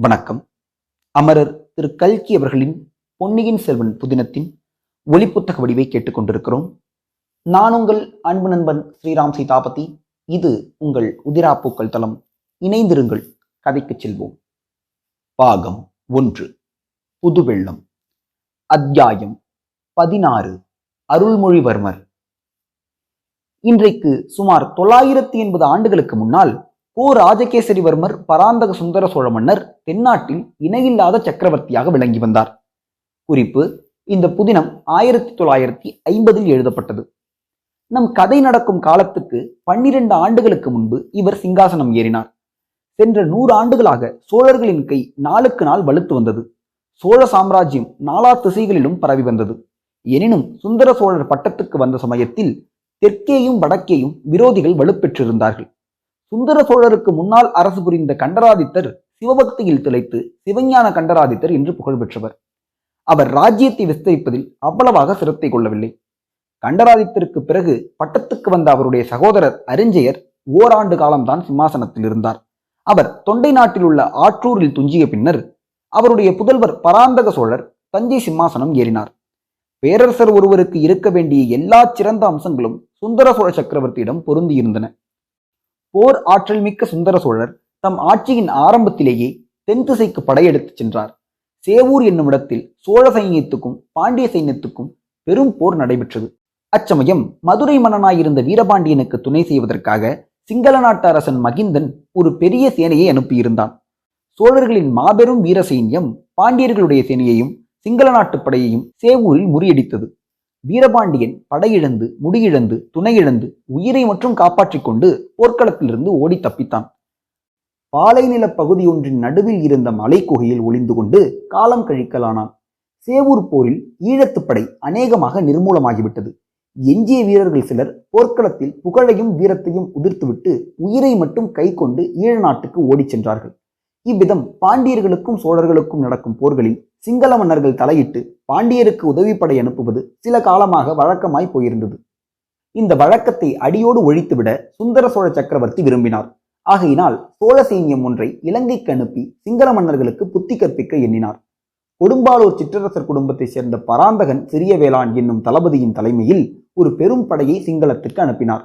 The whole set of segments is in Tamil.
வணக்கம். அமரர் திரு. கல்கி அவர்களின் பொன்னியின் செல்வன் புதினத்தின் ஒளிப்புத்தக வடிவை கேட்டுக்கொண்டிருக்கிறோம். நான் உங்கள் அன்பு நண்பன் ஸ்ரீராம் சீதாபதி. இது உங்கள் உதிராப்பூக்கள் தளம். இணைந்திருங்கள். கதைக்குச் செல்வோம். பாகம் ஒன்று. புதுவெள்ளம். அத்தியாயம் பதினாறு. அருள்மொழிவர்மர். இன்றைக்கு சுமார் தொள்ளாயிரத்தி எண்பது ஆண்டுகளுக்கு முன்னால் கோ ராஜகேசரிவர்மர் பராந்தக சுந்தர சோழ மன்னர் தென்னாட்டில் இணையில்லாத சக்கரவர்த்தியாக விளங்கி வந்தார். குறிப்பு இந்த புதினம் ஆயிரத்தி தொள்ளாயிரத்தி ஐம்பதில் எழுதப்பட்டது. நம் கதை நடக்கும் காலத்துக்கு பன்னிரண்டு ஆண்டுகளுக்கு முன்பு இவர் சிங்காசனம் ஏறினார். சென்ற நூறு ஆண்டுகளாக சோழர்களின் கை நாளுக்கு நாள் வலுத்து வந்தது. சோழ சாம்ராஜ்யம் நாலா திசைகளிலும் பரவி வந்தது. எனினும் சுந்தர சோழர் பட்டத்துக்கு வந்த சமயத்தில் தெற்கேயும் வடக்கேயும் விரோதிகள் வலுப்பெற்றிருந்தார்கள். சுந்தர சோழருக்கு முன்னால் அரசு புரிந்த கண்டராதித்தர் சிவபக்தியில் திளைத்து சிவஞான கண்டராதித்தர் என்று புகழ் பெற்றவர். அவர் ராஜ்யத்தை விஸ்தரிப்பதில் அவ்வளவாக சிரத்தை கொள்ளவில்லை. கண்டராதித்தருக்கு பிறகு பட்டத்துக்கு வந்த அவருடைய சகோதரர் அரிஞ்சயர் ஓராண்டு காலம்தான் சிம்மாசனத்தில் இருந்தார். அவர் தொண்டை நாட்டில் உள்ள ஆற்றூரில் துஞ்சிய பின்னர் அவருடைய புதல்வர் பராந்தக சோழர் தஞ்சை சிம்மாசனம் ஏறினார். பேரரசர் ஒருவருக்கு இருக்க வேண்டிய எல்லா சிறந்த அம்சங்களும் சுந்தர சோழ சக்கரவர்த்தியிடம் பொருந்தியிருந்தன. போர் ஆற்றல் மிக்க சுந்தர சோழர் தம் ஆட்சியின் ஆரம்பத்திலேயே தென் திசைக்கு படையெடுத்துச் சென்றார். சேவூர் என்னும் இடத்தில் சோழ சைன்யத்துக்கும் பாண்டிய சைன்யத்துக்கும் பெரும் போர் நடைபெற்றது. அச்சமயம் மதுரை மன்னனாயிருந்த வீரபாண்டியனுக்கு துணை செய்வதற்காக சிங்கள நாட்டு அரசன் மகிந்தன் ஒரு பெரிய சேனையை அனுப்பியிருந்தான். சோழர்களின் மாபெரும் வீர சைன்யம் பாண்டியர்களுடைய சேனையையும் சிங்கள நாட்டு படையையும் சேவூரில் முறியடித்தது. வீரபாண்டியன் படையிழந்து முடியிழந்து துணையிழந்து உயிரை மற்றும் காப்பாற்றிக் கொண்டு போர்க்களத்திலிருந்து ஓடி தப்பித்தான். பாலைநில பகுதியொன்றின் நடுவில் இருந்த மலைக்குகையில் ஒளிந்து கொண்டு காலம் கழிக்கலானான். சேவூர் போரில் ஈழத்துப்படை அநேகமாக நிர்மூலமாகிவிட்டது. எஞ்சிய வீரர்கள் சிலர் போர்க்களத்தில் புகழையும் வீரத்தையும் உதிர்த்துவிட்டு உயிரை மட்டும் கை கொண்டு ஈழ நாட்டுக்கு ஓடிச் சென்றார்கள். இவ்விதம் பாண்டியர்களுக்கும் சோழர்களுக்கும் நடக்கும் போர்களில் சிங்கள மன்னர்கள் தலையிட்டு பாண்டியருக்கு உதவிப்படை அனுப்புவது சில காலமாக வழக்கமாய் போயிருந்தது. இந்த வழக்கத்தை அடியோடு ஒழித்துவிட சுந்தர சோழ சக்கரவர்த்தி விரும்பினார். ஆகையினால் சோழ சைன்யம் ஒன்றை இலங்கைக்கு அனுப்பி சிங்கள மன்னர்களுக்கு புத்தி கற்பிக்க எண்ணினார். கொடும்பாலூர் சிற்றரசர் குடும்பத்தைச் சேர்ந்த பராந்தகன் சிறிய வேளாண் என்னும் தளபதியின் தலைமையில் ஒரு பெரும் படையை சிங்களத்துக்கு அனுப்பினார்.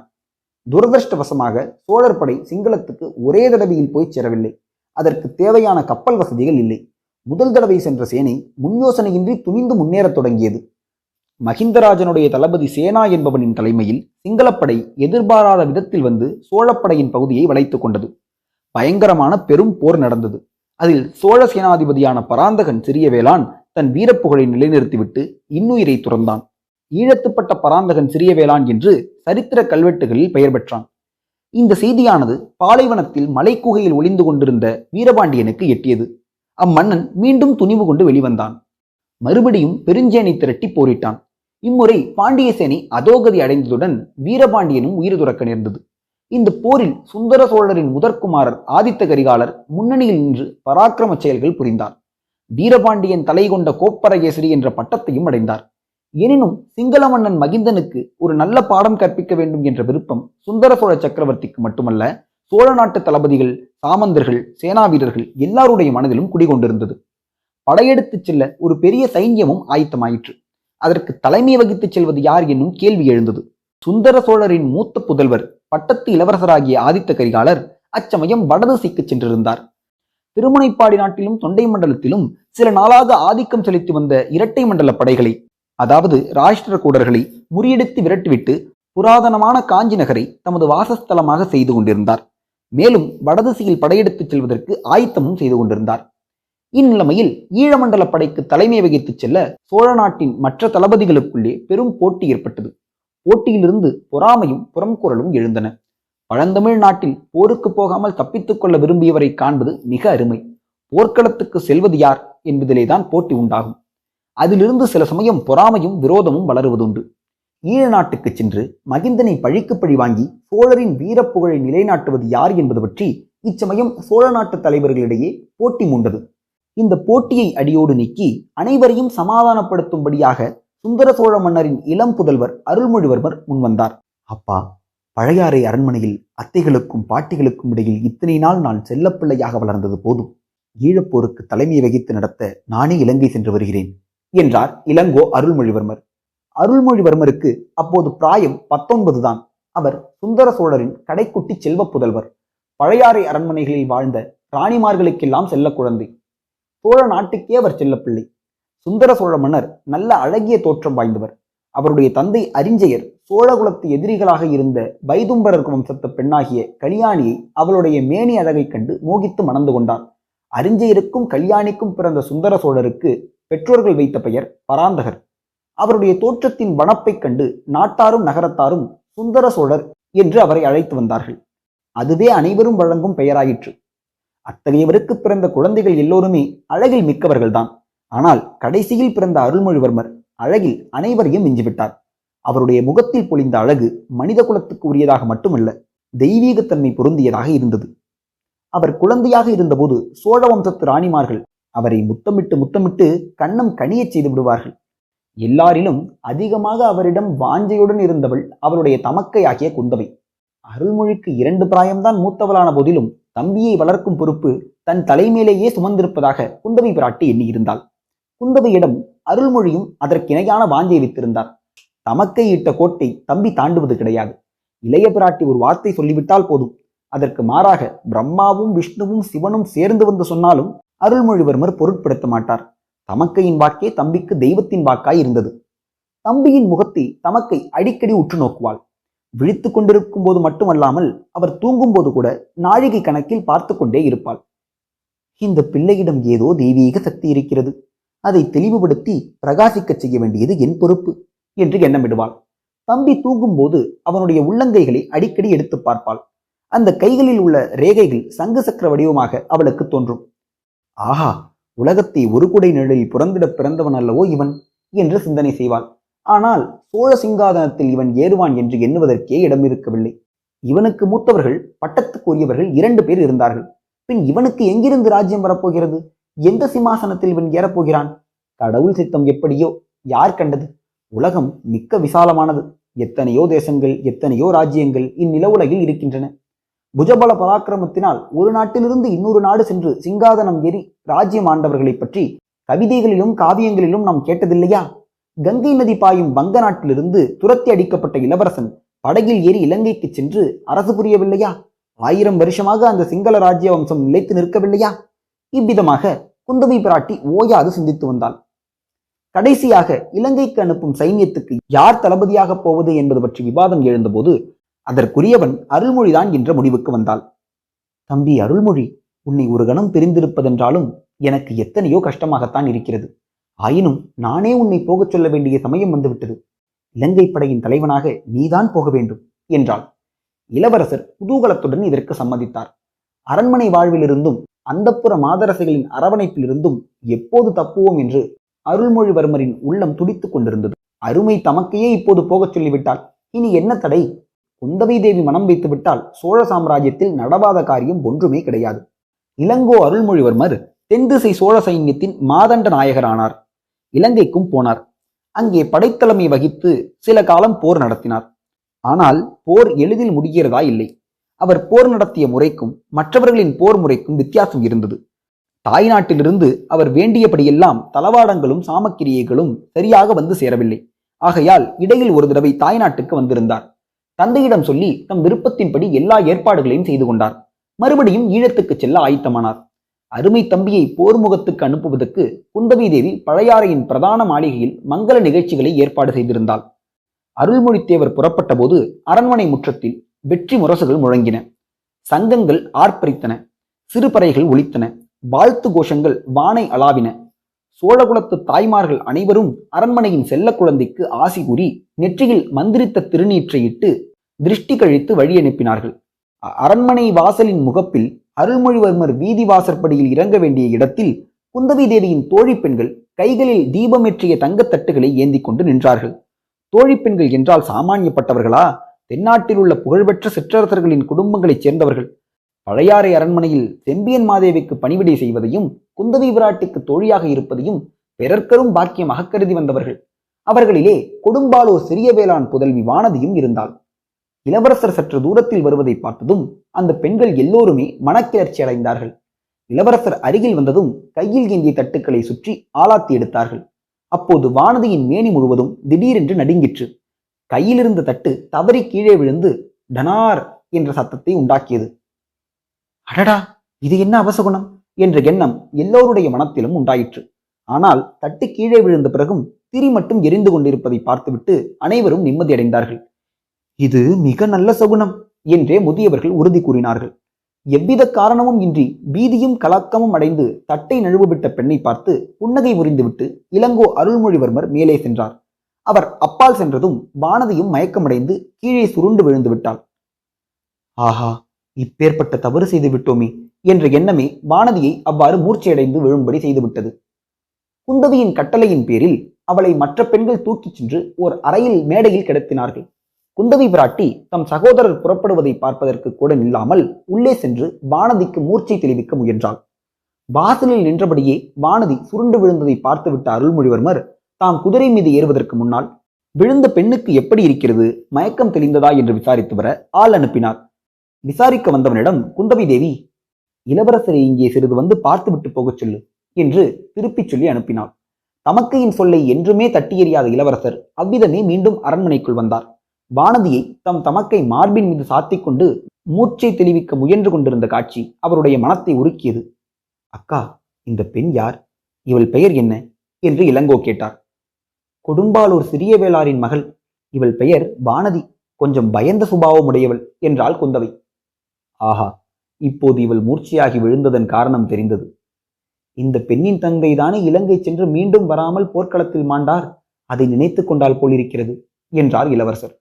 துரதிருஷ்டவசமாக சோழர் படை சிங்களத்துக்கு ஒரே தடவையில் போய் சேரவில்லை. அதற்கு தேவையான கப்பல் வசதிகள் இல்லை. முதல் தடவை சென்ற சேனை முன்யோசனையின்றி துணிந்து முன்னேறத் தொடங்கியது. மகிந்தராஜனுடைய தளபதி சேனா என்பவனின் தலைமையில் சிங்களப்படை எதிர்பாராத விதத்தில் வந்து சோழப்படையின் பகுதியை வளைத்துக் கொண்டது. பயங்கரமான பெரும் போர் நடந்தது. அதில் சோழ சேனாதிபதியான பராந்தகன் சிறிய வேளான் தன் வீரப்புகழை நிலைநிறுத்திவிட்டு இன்னுயிரை துறந்தான். ஈழத்துப்பட்ட பராந்தகன் சிறிய வேளான் என்று சரித்திர கல்வெட்டுகளில் பெயர் பெற்றான். இந்த செய்தியானது பாலைவனத்தில் மலைக்குகையில் ஒளிந்து கொண்டிருந்த வீரபாண்டியனுக்கு எட்டியது. அம்மன்னன் மீண்டும் துணிவு கொண்டு வெளிவந்தான். மறுபடியும் பெருஞ்சேனை திரட்டி போரிட்டான். இம்முறை பாண்டிய சேனை அதோகதி அடைந்ததுடன் வீரபாண்டியனும் உயிர் துறக்க நேர்ந்தது. இந்த போரில் சுந்தர சோழரின் முதற்குமாரர் ஆதித்த கரிகாலர் முன்னணியில் நின்று பராக்கிரம செயல்கள் புரிந்தார். வீரபாண்டியன் தலை கொண்ட கோப்பரகேசரி என்ற பட்டத்தையும் அடைந்தார். எனினும் சிங்கள மன்னன் மகிந்தனுக்கு ஒரு நல்ல பாடம் கற்பிக்க வேண்டும் என்ற விருப்பம் சுந்தர சோழ சக்கரவர்த்திக்கு மட்டுமல்ல சோழ நாட்டு தளபதிகள் சாமந்தர்கள் சேனா வீரர்கள் எல்லாருடைய மனதிலும் குடிகொண்டிருந்தது. படையெடுத்துச் செல்ல ஒரு பெரிய சைன்யமும் ஆயத்தமாயிற்று. அதற்கு தலைமை வகித்துச் செல்வது யார் என்னும் கேள்வி எழுந்தது. சுந்தர சோழரின் மூத்த புதல்வர் பட்டத்து இளவரசராகிய ஆதித்த கரிகாலர் அச்சமயம் வடதிசைக்கு சென்றிருந்தார். திருமுனைப்பாடி நாட்டிலும் தொண்டை மண்டலத்திலும் சில நாளாக ஆதிக்கம் செலுத்தி வந்த இரட்டை மண்டல படைகளை அதாவது ராஷ்டிர கூடர்களை முறியடித்து விரட்டிவிட்டு புராதனமான காஞ்சி நகரை தமது வாசஸ்தலமாக செய்து கொண்டிருந்தார். மேலும் வடதிசையில் படையெடுத்துச் செல்வதற்கு ஆயத்தமும் செய்து கொண்டிருந்தார். இந்நிலைமையில் ஈழமண்டல படைக்கு தலைமை வகித்துச் செல்ல சோழ நாட்டின் மற்ற தளபதிகளுக்குள்ளே பெரும் போட்டி ஏற்பட்டது. போட்டியிலிருந்து பொறாமையும் புறம்குரலும் எழுந்தன. பழந்தமிழ் நாட்டில் போருக்கு போகாமல் தப்பித்துக் கொள்ள விரும்பியவரை காண்பது மிக அருமை. போர்க்களத்துக்கு செல்வது யார் என்பதிலேதான் போட்டி உண்டாகும். அதிலிருந்து சில சமயம் பொறாமையும் விரோதமும் வளருவதுண்டு. ஈழ நாட்டுக்கு சென்று மகிந்தனை பழிக்கு பழி வாங்கி சோழரின் வீரப்புகழை நிலைநாட்டுவது யார் என்பது பற்றி இச்சமயம் சோழ நாட்டு தலைவர்களிடையே போட்டி மூண்டது. இந்த போட்டியை அடியோடு நீக்கி அனைவரையும் சமாதானப்படுத்தும்படியாக சுந்தர சோழ மன்னரின் இளம் புதல்வர் அருள்மொழிவர்மர் முன்வந்தார். அப்பா பழையாறை அரண்மனையில் அத்தைகளுக்கும் பாட்டிகளுக்கும் இடையில் இத்தனை நாள் நான் செல்லப்பிள்ளையாக வளர்ந்தது போதும். ஈழப்போருக்கு தலைமை வகித்து நடத்த நானே இலங்கை சென்று வருகிறேன் என்றார் இளங்கோ அருள்மொழிவர்மர். அருள்மொழிவர்மருக்கு அப்போது பிராயம் பத்தொன்பது தான். அவர் சுந்தர சோழரின் கடைக்குட்டி செல்வ புதல்வர். பழையாறை அரண்மனைகளில் வாழ்ந்த ராணிமார்களுக்கெல்லாம் செல்ல குழந்தை. சோழ நாட்டுக்கே அவர் செல்லப்பிள்ளை சுந்தர சோழ மன்னர் நல்ல அழகிய தோற்றம் வாய்ந்தவர். அவருடைய தந்தை அறிஞ்சயர் சோழகுலத்து எதிரிகளாக இருந்த வைதும்பரர் வம்சத்து பெண்ணாகிய கல்யாணியை அவளுடைய மேனி அழகைக் கண்டு மோகித்து மணந்து கொண்டார் அறிஞ்சயருக்கும் கல்யாணிக்கும் பிறந்த சுந்தர சோழருக்கு பெற்றோர்கள் வைத்த பெயர் பராந்தகர். அவருடைய தோற்றத்தின் வனப்பைக் கண்டு நாட்டாரும் நகரத்தாரும் சுந்தர சோழர் என்று அவரை அழைத்து வந்தார்கள். அதுவே அனைவரும் வழங்கும் பெயராயிற்று. அத்தகையவருக்கு பிறந்த குழந்தைகள் எல்லோருமே அழகில் மிக்கவர்கள்தான். ஆனால் கடைசியில் பிறந்த அருள்மொழிவர்மர் அழகில் அனைவரையும் மிஞ்சிவிட்டார். அவருடைய முகத்தில் பொழிந்த அழகு மனித குலத்துக்கு உரியதாக மட்டுமல்ல தெய்வீகத்தன்மை பொருந்தியதாக இருந்தது. அவர் குழந்தையாக இருந்தபோது சோழ வம்சத்து ராணிமார்கள் அவரை முத்தமிட்டு முத்தமிட்டு கண்ணம் கனியச் செய்து விடுவார்கள். எல்லாரிலும் அதிகமாக அவரிடம் வாஞ்சையுடன் இருந்தவள் அவருடைய தமக்கையாகிய குந்தவை. அருள்மொழிக்கு இரண்டு பிராயம்தான் மூத்தவளான போதிலும் தம்பியை வளர்க்கும் பொறுப்பு தன் தலைமையிலேயே சுமந்திருப்பதாக குந்தவை பிராட்டி எண்ணியிருந்தாள். குந்தவையிடம் அருள்மொழியும் அதற்கிணையான வாஞ்சை வைத்திருந்தார். தமக்கை இட்ட கோட்டை தம்பி தாண்டுவது கிடையாது. இளைய பிராட்டி ஒரு வார்த்தை சொல்லிவிட்டால் போதும். அதற்கு மாறாக பிரம்மாவும் விஷ்ணுவும் சிவனும் சேர்ந்து வந்து சொன்னாலும் அருள்மொழிவர்மர் பொருட்படுத்த மாட்டார். தமக்கையின் வாக்கே தம்பிக்கு தெய்வத்தின் வாக்காய் இருந்தது. தம்பியின் முகத்தை தமக்கை அடிக்கடி உற்று நோக்குவாள். விழித்து கொண்டிருக்கும் போது மட்டுமல்லாமல் அவர் தூங்கும் போது கூட நாழிகை கணக்கில் பார்த்து கொண்டே இருப்பாள். இந்த பிள்ளையிடம் ஏதோ தெய்வீக சக்தி இருக்கிறது. அதை தெளிவுபடுத்தி பிரகாசிக்கச் செய்ய வேண்டியது என் பொறுப்பு என்று எண்ணமிடுவாள். தம்பி தூங்கும்போது அவனுடைய உள்ளங்கைகளை அடிக்கடி எடுத்து பார்ப்பாள். அந்த கைகளில் உள்ள ரேகைகள் சங்கு சக்கர வடிவமாக அவளுக்கு தோன்றும். ஆஹா உலகத்தை ஒரு குடை நிழலில் புறந்திட பிறந்தவன் அல்லவோ இவன் என்று சிந்தனை செய்வாள் ஆனால் சோழ சிங்காதனத்தில் இவன் ஏறுவான் என்று எண்ணுவதற்கே இடம் இருக்கவில்லை இவனுக்கு மூத்தவர்கள் பட்டத்துக்குரியவர்கள் இரண்டு பேர் இருந்தார்கள். பின் இவனுக்கு எங்கிருந்து ராஜ்யம் வரப்போகிறது? எந்த சிம்மாசனத்தில் இவன் ஏறப்போகிறான்? கடவுள் சித்தம் எப்படியோ? யார் கண்டது? உலகம் மிக்க விசாலமானது. எத்தனையோ தேசங்கள் எத்தனையோ ராஜ்யங்கள் இந்நில உலகில் இருக்கின்றன. புஜபல பராக்கிரமத்தினால் ஒரு நாட்டிலிருந்து இன்னொரு நாடு சென்று சிங்காதனம் ஏறி ராஜ்யம் ஆண்டவர்களைப் பற்றி கவிதைகளிலும் காவியங்களிலும் நாம் கேட்டதில்லையா? கங்கை நதி பாயும் வங்க நாட்டிலிருந்து துரத்தி அடிக்கப்பட்ட இளவரசன் படகில் ஏறி இலங்கைக்கு சென்று அரசு புரியவில்லையா? ஆயிரம் வருஷமாக அந்த சிங்கள ராஜ்ய வம்சம் நிலைத்து நிற்கவில்லையா? இவ்விதமாக குந்தவை பிராட்டி ஓயாது சிந்தித்து வந்தாள். கடைசியாக இலங்கைக்கு அனுப்பும் சைன்யத்துக்கு யார் தளபதியாகப் போவது என்பது பற்றி விவாதம் எழுந்தபோது அதற்குரியவன் அருள்மொழிதான் என்ற முடிவுக்கு வந்தாள். தம்பி அருள்மொழி உன்னை ஒரு கணம் பிரிந்திருப்பதென்றாலும் எனக்கு எத்தனையோ கஷ்டமாகத்தான் இருக்கிறது. ஆயினும் நானே உன்னை போகச் சொல்ல வேண்டிய சமயம் வந்துவிட்டது. இலங்கை படையின் தலைவனாக நீதான் போக வேண்டும் என்றாள். இளவரசர் குதூகலத்துடன் இதற்கு சம்மதித்தார். அரண்மனை வாழ்விலிருந்தும் அந்தப்புற மாதரசைகளின் அரவணைப்பிலிருந்தும் எப்போது தப்புவோம் என்று அருள்மொழிவர்மரின் உள்ளம் துடித்துக் கொண்டிருந்தது. அருமை தமக்கையே இப்போது போகச் சொல்லிவிட்டால் இனி என்ன தடை? குந்தவை தேவி மனம் வைத்து விட்டால் சோழ சாம்ராஜ்யத்தில் நடவாத காரியம் ஒன்றுமே கிடையாது. இளங்கோ அருள்மொழிவர்மர் தென்திசை சோழ சைன்யத்தின் மாதண்ட நாயகரானார். இலங்கைக்கும் போனார். அங்கே படைத்தலைமை வகித்து சில காலம் போர் நடத்தினார். ஆனால் போர் எளிதில் முடிகிறதா இல்லை. அவர் போர் நடத்திய முறைக்கும் மற்றவர்களின் போர் முறைக்கும் வித்தியாசம் இருந்தது. தாய்நாட்டிலிருந்து அவர் வேண்டியபடியெல்லாம் தளவாடங்களும் சாமக்கிரியைகளும் சரியாக வந்து சேரவில்லை. ஆகையால் இடையில் ஒரு தடவை தாய்நாட்டுக்கு வந்திருந்தார். தந்தையிடம் சொல்லி தம் விருப்பத்தின்படி எல்லா ஏற்பாடுகளையும் செய்து கொண்டார். மறுபடியும் ஈழத்துக்கு செல்ல ஆயத்தமானார். அருமை தம்பியை போர் முகத்துக்கு அனுப்புவதற்கு குந்தவி தேவி பழையாறையின் பிரதான மாளிகையில் மங்கள நிகழ்ச்சிகளை ஏற்பாடு செய்திருந்தாள். அருள்மொழித்தேவர் புறப்பட்ட போது அரண்மனை முற்றத்தில் வெற்றி முரசுகள் முழங்கின. சங்கங்கள் ஆர்ப்பரித்தன. சிறுபறைகள் ஒலித்தன. வாழ்த்து கோஷங்கள் வானை அளாவின. சோழகுலத்து தாய்மார்கள் அனைவரும் அரண்மனையின் செல்ல குழந்தைக்கு ஆசி கூறி நெற்றியில் மந்திரித்த திருநீற்றையிட்டு திருஷ்டி கழித்து வழி அனுப்பினார்கள். அரண்மனை வாசலின் முகப்பில் அருள்மொழிவர்மர் வீதி வாசற்படியில் இறங்க வேண்டிய இடத்தில் குந்தவி தேவியின் தோழி பெண்கள் கைகளில் தீபமேற்றிய தங்கத் ஏந்தி ஏந்திக் கொண்டு நின்றார்கள். தோழி பெண்கள் என்றால் சாமானியப்பட்டவர்களா? தென்னாட்டில் உள்ள புகழ்பெற்ற சிற்றரசர்களின் குடும்பங்களைச் சேர்ந்தவர்கள். பழையாறை அரண்மனையில் செம்பியன் மாதேவிக்கு பணிவிடை செய்வதையும் குந்தவி விராட்டிக்கு தோழியாக இருப்பதையும் பிறர்க்கரும் பாக்கியமாக கருதி வந்தவர்கள். அவர்களிலே கொடும்பாலோ சிறிய வேளாண் புதல்வி வானதியும் இருந்தாள். இளவரசர் சற்று தூரத்தில் வருவதை பார்த்ததும் அந்த பெண்கள் எல்லோருமே மனக்கிளர்ச்சி அடைந்தார்கள். இளவரசர் அருகில் வந்ததும் கையில் ஏந்திய தட்டுக்களை சுற்றி ஆளாத்தி எடுத்தார்கள். அப்போது வானதியின் மேனி முழுவதும் திடீரென்று நடுங்கிற்று. கையிலிருந்த தட்டு தவறி கீழே விழுந்து டனார் என்ற சத்தத்தை உண்டாக்கியது. அடடா இது என்ன அவசகுணம் என்ற எண்ணம் எல்லோருடைய மனத்திலும் உண்டாயிற்று. ஆனால் தட்டு கீழே விழுந்த பிறகும் திரி மட்டும் எரிந்து கொண்டிருப்பதை பார்த்துவிட்டு அனைவரும் நிம்மதியடைந்தார்கள். இது மிக நல்ல சகுனம் என்றே முதியவர்கள் உறுதி கூறினார்கள். எவ்வித காரணமும் இன்றி பீதியும் கலக்கமும் அடைந்து தட்டை நழுவுவிட்ட பெண்ணை பார்த்து புன்னகை முறிந்துவிட்டு இளங்கோ அருள்மொழிவர்மர் மேலே சென்றார். அவர் அப்பால் சென்றதும் வானதியும் மயக்கமடைந்து கீழே சுருண்டு விழுந்து விட்டாள். ஆஹா இப்பேற்பட்ட தவறு செய்து விட்டோமே என்ற எண்ணமே வானதியை அவ்வாறு மூர்ச்சையடைந்து விழும்படி செய்துவிட்டது. குந்தவியின் கட்டளையின் பேரில் அவளை மற்ற பெண்கள் தூக்கிச் சென்று ஓர் அறையில் மேடையில் கிடத்தினார்கள். குந்தவி பிராட்டி தம் சகோதரர் புறப்படுவதை பார்ப்பதற்கு கூட நில்லாமல் உள்ளே சென்று வானதிக்கு மூர்ச்சை தெளிவிக்க முயன்றாள். வாசலில் நின்றபடியே வானதி சுருண்டு விழுந்ததை பார்த்துவிட்ட அருள்மொழிவர்மர் தாம் குதிரை மீது ஏறுவதற்கு முன்னால் விழுந்த பெண்ணுக்கு எப்படி இருக்கிறது மயக்கம் தெளிந்ததா என்று விசாரித்து வர ஆள் அனுப்பினார். விசாரிக்க வந்தவனிடம் குந்தவி தேவி இளவரசரை இங்கே சிறிது வந்து பார்த்துவிட்டு போகச் சொல்லு என்று திருப்பிச் சொல்லி அனுப்பினாள். தமக்கையின் சொல்லை என்றுமே தட்டியறியாத இளவரசர் அவ்விதமே மீண்டும் அரண்மனைக்குள் வந்தார். வானதியை தம் தமக்கை மார்பின் மீது சாத்திக் கொண்டு மூச்சை தெளிவிக்க முயன்று கொண்டிருந்த காட்சி அவருடைய மனத்தை உருக்கியது. அக்கா இந்த பெண் யார்? இவள் பெயர் என்ன? என்று இளங்கோ கேட்டார். கொடும்பாலூர் சிறிய வேளாரின் மகள். இவள் பெயர் வானதி. கொஞ்சம் பயந்த சுபாவம் உடையவள் என்றாள் குந்தவை. ஆஹா இப்போது இவள் மூர்ச்சியாகி விழுந்ததன் காரணம் தெரிந்தது. இந்த பெண்ணின் தந்தை தானே இலங்கை சென்று மீண்டும் வராமல் போர்க்களத்தில் மாண்டார் அதை நினைத்துக் கொண்டால் போலிருக்கிறது என்றார் இளவரசர்.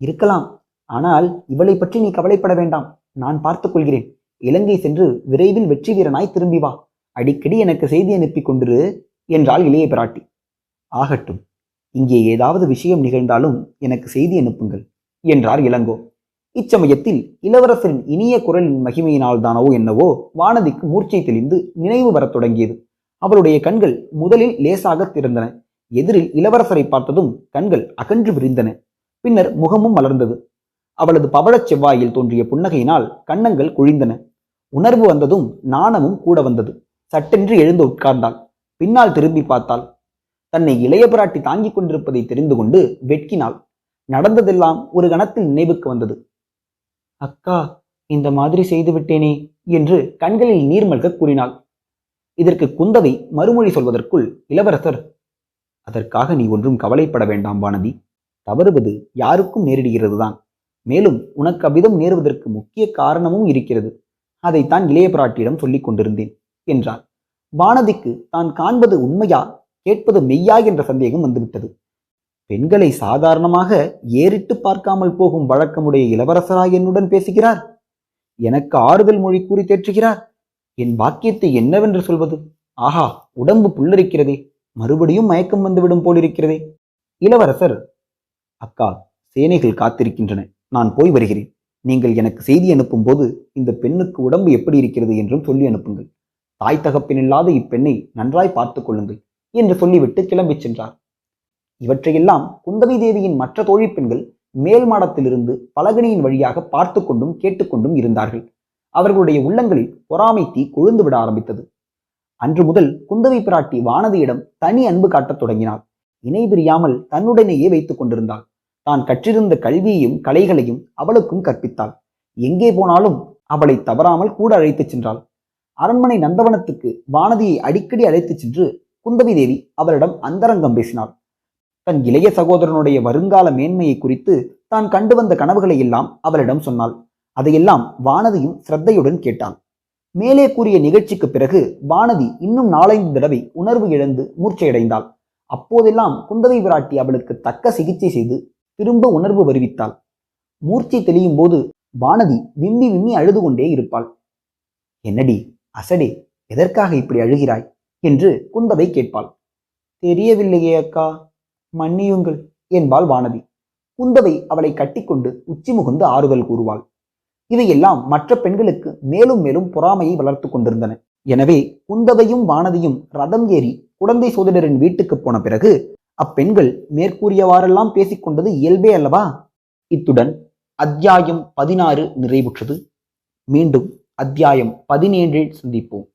இருக்கலாம் ஆனால் இவளை பற்றி நீ கவலைப்பட வேண்டாம் நான் பார்த்துக் கொள்கிறேன். இலங்கை சென்று விரைவில் வெற்றி வீரனாய் திரும்பி வா அடிக்கடி எனக்கு செய்தி அனுப்பி கொண்டிரு என்றாள் இளைய பிராட்டி. ஆகட்டும் இங்கே ஏதாவது விஷயம் நிகழ்ந்தாலும் எனக்கு செய்தி அனுப்புங்கள் என்றார் இளங்கோ. இச்சமயத்தில் இளவரசரின் இனிய குரலின் மகிமையினால் தானவோ என்னவோ வானதிக்கு மூர்ச்சை தெளிந்து நினைவு வரத் தொடங்கியது. அவளுடைய கண்கள் முதலில் லேசாக திறந்தன. எதிரில் இளவரசரை பார்த்ததும் கண்கள் அகன்று விரிந்தன. பின்னர் முகமும் மலர்ந்தது. அவளது பவழச் செவ்வாயில் தோன்றிய புன்னகையினால் கன்னங்கள் குழிந்தன. உணர்வு வந்ததும் நாணமும் கூட வந்தது. சட்டென்று எழுந்து உட்கார்ந்தாள். பின்னால் திரும்பி பார்த்தாள். தன்னை இளைய பிராட்டி தாங்கிக் கொண்டிருப்பதை தெரிந்து கொண்டு வெட்கினாள். நடந்ததெல்லாம் ஒரு கணத்தில் நினைவுக்கு வந்தது. அக்கா இந்த மாதிரி செய்து விட்டேனே என்று கண்களில் நீர்மல்க கூறினாள். இதற்கு குந்தவை மறுமொழி சொல்வதற்குள் இளவரசர் அதற்காக நீ ஒன்றும் கவலைப்பட வேண்டாம் வானதி. தவறுவது யாருக்கும் நேரிடுகிறதுதான். மேலும் உனக்கு அவ்விதம் நேருவதற்கு முக்கிய காரணமும் இருக்கிறது. அதைத்தான் இளைய பிராட்டியிடம் சொல்லிக் கொண்டிருந்தேன் என்றார் வானதிக்கு தான் காண்பது உண்மையா கேட்பது மெய்யா என்ற சந்தேகம் வந்துவிட்டது. பெண்களை சாதாரணமாக ஏறிட்டு பார்க்காமல் போகும் வழக்கமுடைய இளவரசரா என்னுடன் பேசுகிறார்? எனக்கு ஆறுதல் மொழி கூறி தேற்றுகிறார். என் வாக்கியத்தை என்னவென்று சொல்வது? ஆஹா உடம்பு புல்லரிக்கிறதே. மறுபடியும் மயக்கம் வந்துவிடும் போலிருக்கிறதே. இளவரசர் அக்கா சேனைகள் காத்திருக்கின்றன. நான் போய் வருகிறேன். நீங்கள் எனக்கு செய்தி அனுப்பும் போது இந்த பெண்ணுக்கு உடம்பு எப்படி இருக்கிறது என்றும் சொல்லி அனுப்புங்கள். தாய் தகப்பினில்லாத இப்பெண்ணை நன்றாய் பார்த்துக் கொள்ளுங்கள் என்று சொல்லிவிட்டு கிளம்பிச் சென்றார். இவற்றையெல்லாம் குந்தவி தேவியின் மற்ற தோழி பெண்கள் மேல் மாடத்திலிருந்து பலகனியின் வழியாக பார்த்து கொண்டும் கேட்டுக்கொண்டும் இருந்தார்கள். அவர்களுடைய உள்ளங்களில் பொறாமை தீ கொழுந்து விட ஆரம்பித்தது. அன்று முதல் குந்தவி பிராட்டி வானதியிடம் தனி அன்பு காட்டத் தொடங்கினாள். இணை பிரியாமல் தன்னுடனேயே வைத்துக் கொண்டிருந்தாள். தான் கற்றிருந்த கல்வியையும் கலைகளையும் அவளுக்கும் கற்பித்தாள். எங்கே போனாலும் அவளை தவறாமல் கூட அழைத்துச் சென்றாள். அரண்மனை நந்தவனத்துக்கு வானதியை அடிக்கடி அழைத்துச் சென்று குந்தவி தேவி அவளிடம் அந்தரங்கம் பேசினாள். தன் இளைய சகோதரனுடைய வருங்கால மேன்மையை குறித்து தான் கண்டு வந்த கனவுகளை எல்லாம் அவளிடம் சொன்னாள். அதையெல்லாம் வானதியும் சிரத்தையுடன் கேட்டாள் மேலே கூறிய நிகழ்ச்சிக்கு பிறகு வானதி இன்னும் நாலைந்து தடவை உணர்வு இழந்து மூர்ச்சையடைந்தாள். அப்போதெல்லாம் குந்தவை விராட்டி அவளுக்கு தக்க சிகிச்சை செய்து திரும்ப உணர்வு வருவித்தாள். மூர்ச்சை தெளியும் போது வானதி விம்மி விம்மி அழுது கொண்டே இருப்பாள். என்னடி அசடே எதற்காக இப்படி அழுகிறாய்? என்று குந்தவை கேட்பாள். தெரியவில்லையே அக்கா. மன்னியுங்கள் என்பாள் வானதி. குந்தவை அவளை கட்டிக்கொண்டு உச்சி முகுந்து ஆறுதல் கூறுவாள். இவையெல்லாம் மற்ற பெண்களுக்கு மேலும் மேலும் பொறாமையை வளர்த்து கொண்டிருந்தன. எனவே குந்தவையும் வானதியும் ரதம் ஏறி குழந்தை சோதரரின் வீட்டுக்கு போன பிறகு அப்பெண்கள் மேற்கூறியவாறெல்லாம் பேசிக்கொண்டது இயல்பே அல்லவா? இத்துடன் அத்தியாயம் பதினாறு நிறைவுற்றது. மீண்டும் அத்தியாயம் பதினேழில் சந்திப்போம்.